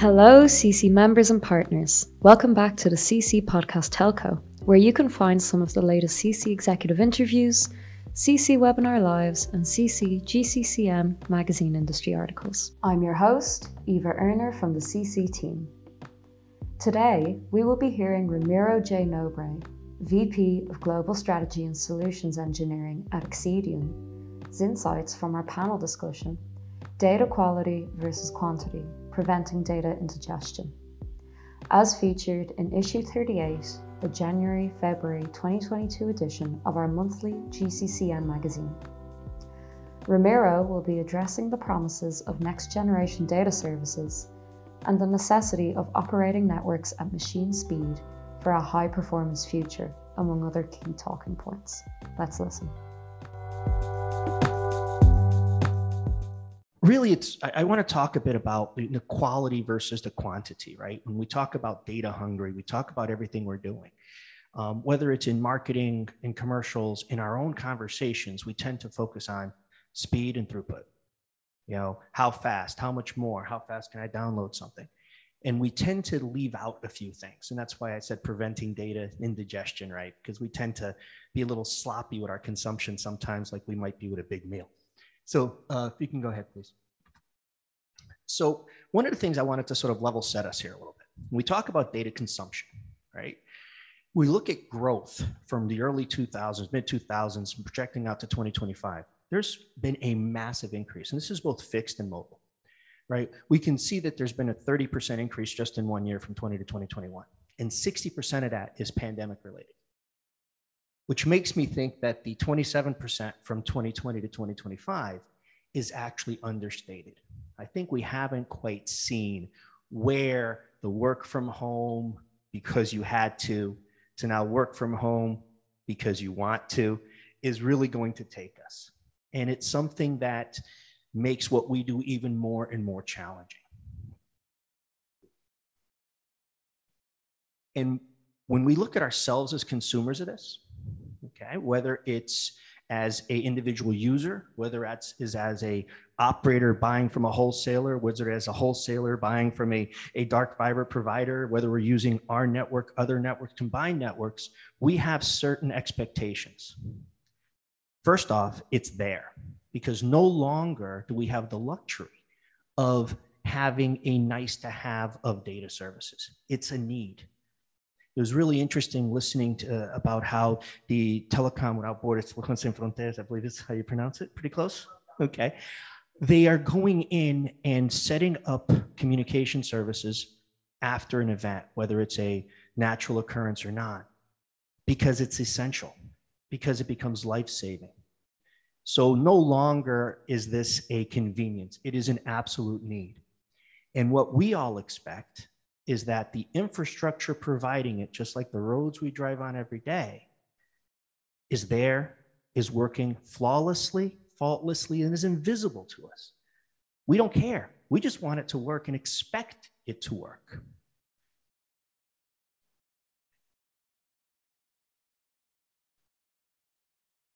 Hello, CC members and partners. Welcome back to the CC Podcast Telco, where you can find some of the latest CC executive interviews, CC webinar lives, and CC GCCM magazine industry articles. I'm your host, Eva Erner from the CC team. Today, we will be hearing Ramiro J. Nobre, VP of Global Strategy and Solutions Engineering at Accedian, insights from our panel discussion Data Quality versus Quantity Preventing Data Indigestion, as featured in issue 38, the January February 2022 edition of our monthly GCCM magazine. Ramiro will be addressing the promises of next generation data services and the necessity of operating networks at machine speed for a high performance future, among other key talking points. Let's listen. Really it's i, I want to talk a bit about the quality versus the quantity right? When we talk about data hungry we talk about everything we're doing. Um, whether it's in marketing in commercials in our own conversations we tend to focus on speed and throughput. You know how fast how much more how fast can i download something? And we tend to leave out a few things and that's why i said preventing data indigestion right? Because we tend to be a little sloppy with our consumption sometimes like we might be with a big meal so uh, if you can go ahead, please. So one of the things I wanted to sort of level set us here a little bit. When we talk about data consumption, right? We look at growth from the early 2000s, mid 2000s, projecting out to 2025. There's been a massive increase, and this is both fixed and mobile, right? We can see that there's been a 30% increase just in one year from 20 to 2021, and 60% of that is pandemic related which makes me think that the 27% from 2020 to 2025 is actually understated. I think we haven't quite seen where the work from home because you had to, to now work from home because you want to, is really going to take us. And it's something that makes what we do even more and more challenging. And when we look at ourselves as consumers of this, okay? Whether it's as a individual user, whether that's is as a operator buying from a wholesaler, whether as a wholesaler buying from a, a dark fiber provider, whether we're using our network, other networks, combined networks, we have certain expectations. First off, it's there because no longer do we have the luxury of having a nice to have of data services. It's a need it was really interesting listening to, uh, about how the Telecom Without Borders, Telecom Sin Fronteras, I believe is how you pronounce it, pretty close. Okay. They are going in and setting up communication services after an event, whether it's a natural occurrence or not, because it's essential, because it becomes life saving. So no longer is this a convenience, it is an absolute need. And what we all expect is that the infrastructure providing it, just like the roads we drive on every day, is there, is working flawlessly, faultlessly, and is invisible to us. We don't care. We just want it to work and expect it to work.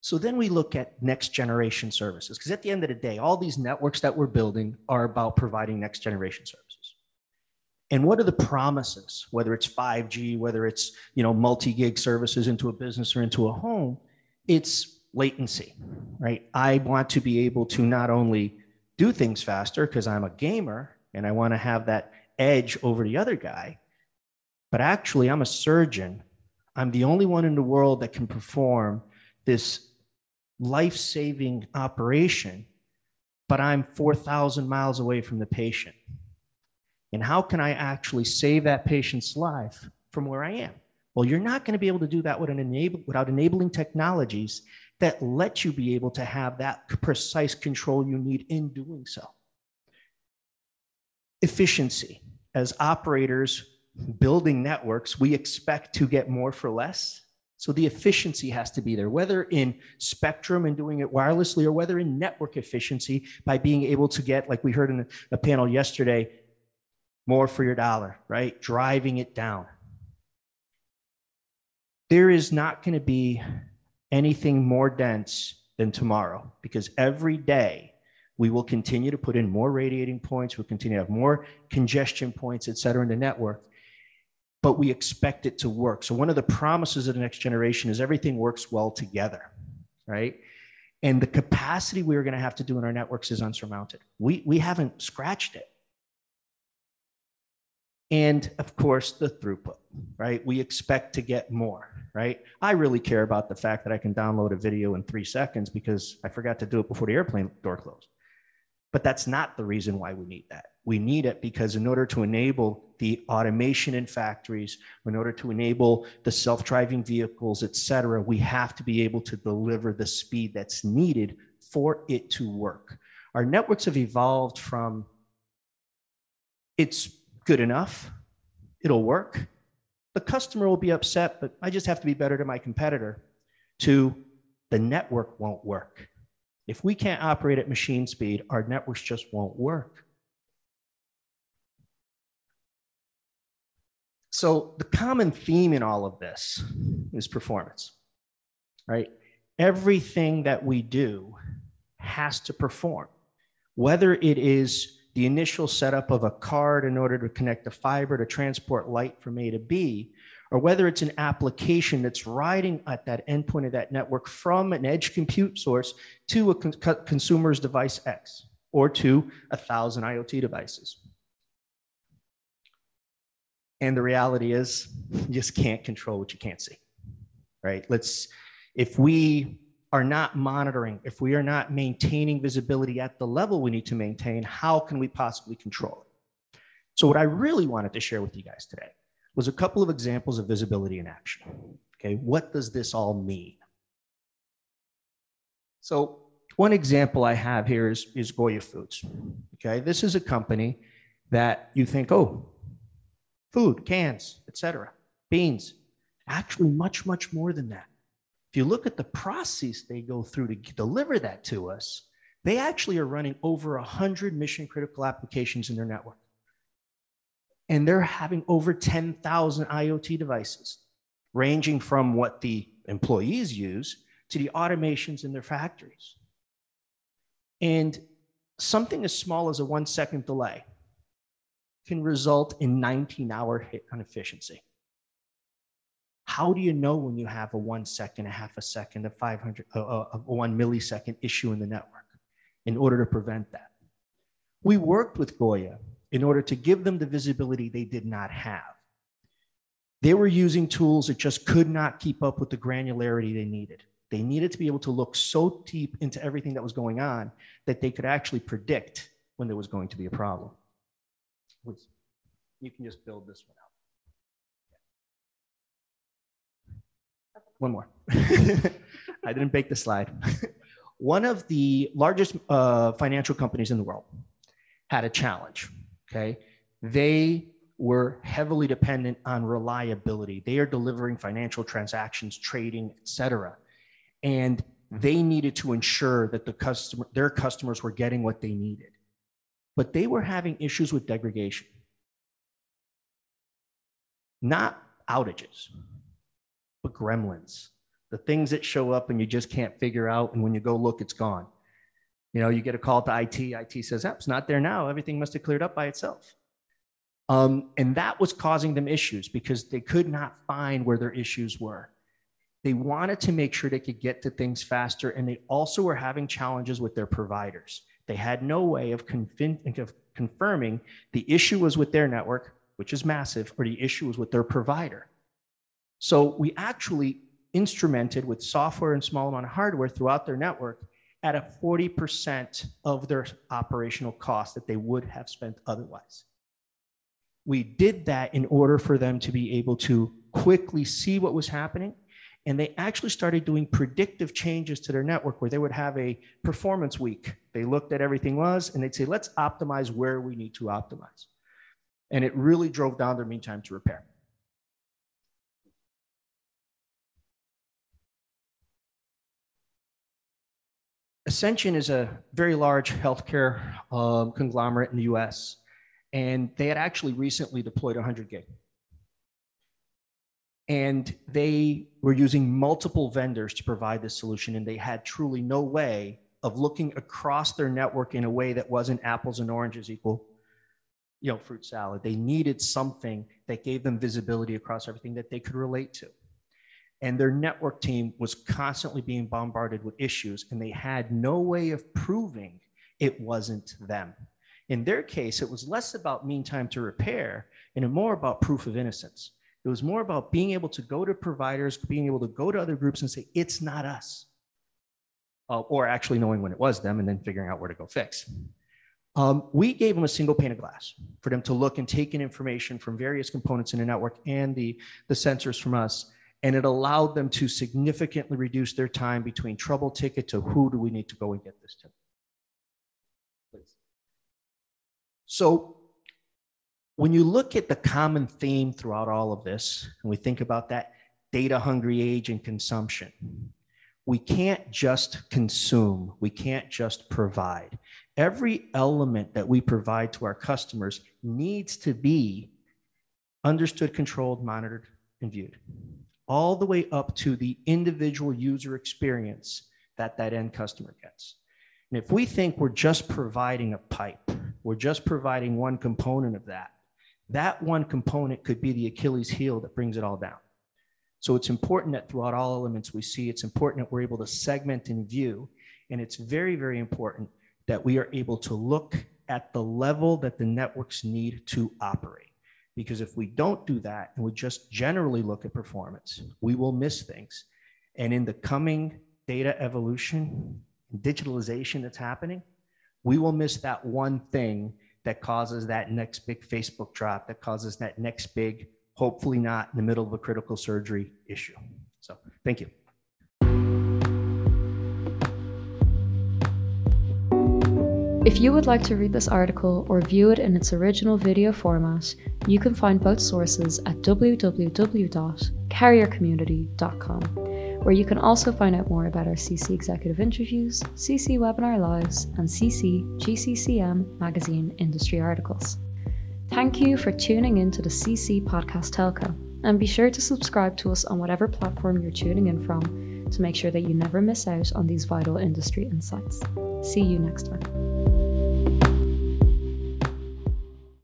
So then we look at next generation services, because at the end of the day, all these networks that we're building are about providing next generation services. And what are the promises, whether it's 5G, whether it's you know multi-gig services into a business or into a home? It's latency, right? I want to be able to not only do things faster because I'm a gamer and I want to have that edge over the other guy, but actually I'm a surgeon. I'm the only one in the world that can perform this life-saving operation, but I'm 4,000 miles away from the patient. And how can I actually save that patient's life from where I am? Well, you're not going to be able to do that enable, without enabling technologies that let you be able to have that precise control you need in doing so. Efficiency. As operators building networks, we expect to get more for less. So the efficiency has to be there, whether in spectrum and doing it wirelessly or whether in network efficiency by being able to get, like we heard in a panel yesterday, more for your dollar, right? Driving it down. There is not going to be anything more dense than tomorrow because every day We will continue to put in more radiating points. We'll continue to have more congestion points, et cetera, in the network. But we expect it to work. So one of the promises of the next generation is everything works well together, right? And the capacity we're going to have to do in our networks is unsurmounted. We, we haven't scratched it. And of course, the throughput, right? We expect to get more, right? I really care about the fact that I can download a video in three seconds because I forgot to do it before the airplane door closed. But that's not the reason why we need that. We need it because in order to enable the automation in factories, in order to enable the self-driving vehicles, et cetera, we have to be able to deliver the speed that's needed for it to work. Our networks have evolved from it's good enough, it'll work. The customer will be upset, but I just have to be better to my competitor, to the network won't work. If we can't operate at machine speed, our networks just won't work. So the common theme in all of this is performance, right? Everything that we do has to perform, whether it is the initial setup of a card in order to connect a fiber to transport light from A to B, or whether it's an application that's riding at that endpoint of that network from an edge compute source to a con consumer's device X or to a thousand IoT devices. And the reality is, you just can't control what you can't see, right? Let's, if we are not monitoring, if we are not maintaining visibility at the level we need to maintain, how can we possibly control it? So, what I really wanted to share with you guys today was a couple of examples of visibility in action. Okay, what does this all mean? So, one example I have here is, is Goya Foods. Okay, this is a company that you think, oh, food, cans, etc., beans. Actually, much, much more than that. If you look at the process they go through to deliver that to us, they actually are running over 100 mission critical applications in their network and they're having over 10,000 IoT devices, ranging from what the employees use to the automations in their factories. And something as small as a one second delay can result in 19 hour hit on efficiency. How do you know when you have a one second, a half a second, a 500, a, a one millisecond issue in the network in order to prevent that? We worked with Goya in order to give them the visibility they did not have. They were using tools that just could not keep up with the granularity they needed. They needed to be able to look so deep into everything that was going on that they could actually predict when there was going to be a problem. You can just build this one One more. I didn't bake the slide. one of the largest uh, financial companies in the world had a challenge okay? They were heavily dependent on reliability. They are delivering financial transactions, trading, et cetera. And they needed to ensure that the customer, their customers were getting what they needed. But they were having issues with degradation. Not outages, but gremlins. The things that show up and you just can't figure out, and when you go look, it's gone. You know, you get a call to IT, IT says, it's not there now. Everything must have cleared up by itself. Um, and that was causing them issues because they could not find where their issues were. They wanted to make sure they could get to things faster, and they also were having challenges with their providers. They had no way of, of confirming the issue was with their network, which is massive, or the issue was with their provider. So we actually instrumented with software and small amount of hardware throughout their network at a 40% of their operational cost that they would have spent otherwise. We did that in order for them to be able to quickly see what was happening. And they actually started doing predictive changes to their network where they would have a performance week. They looked at everything was and they'd say, let's optimize where we need to optimize. And it really drove down their mean time to repair. Ascension is a very large healthcare um, conglomerate in the US, and they had actually recently deployed 100 gig. And they were using multiple vendors to provide this solution, and they had truly no way of looking across their network in a way that wasn't apples and oranges equal you know fruit salad they needed something that gave them visibility across everything that they could relate to and their network team was constantly being bombarded with issues and they had no way of proving it wasn't them. In their case it was less about mean time to repair and more about proof of innocence. It was more about being able to go to providers being able to go to other groups and say it's not us uh, or actually knowing when it was them and then figuring out where to go fix. Um, we gave them a single pane of glass for them to look and take in information from various components in the network and the, the sensors from us and it allowed them to significantly reduce their time between trouble ticket to who do we need to go and get this to. Please. So when you look at the common theme throughout all of this, and we think about that data hungry age and consumption, we can't just consume, we can't just provide. Every element that we provide to our customers needs to be understood, controlled, monitored, and viewed all the way up to the individual user experience that that end customer gets. And if we think we're just providing a pipe, we're just providing one component of that, that one component could be the Achilles heel that brings it all down. So it's important that throughout all elements we see, it's important that we're able to segment and view. And it's very, very important that we are able to look at the level that the networks need to operate. Because if we don't do that and we just generally look at performance, we will miss things. And in the coming data evolution and digitalization that's happening, we will miss that one thing that causes that next big Facebook drop, that causes that next big, hopefully not in the middle of a critical surgery issue. So thank you. If you would like to read this article or view it in its original video format, you can find both sources at www.carriercommunity.com, where you can also find out more about our CC executive interviews, CC webinar lives, and CC GCCM magazine industry articles. Thank you for tuning in to the CC Podcast Telco, and be sure to subscribe to us on whatever platform you're tuning in from to make sure that you never miss out on these vital industry insights. See you next time.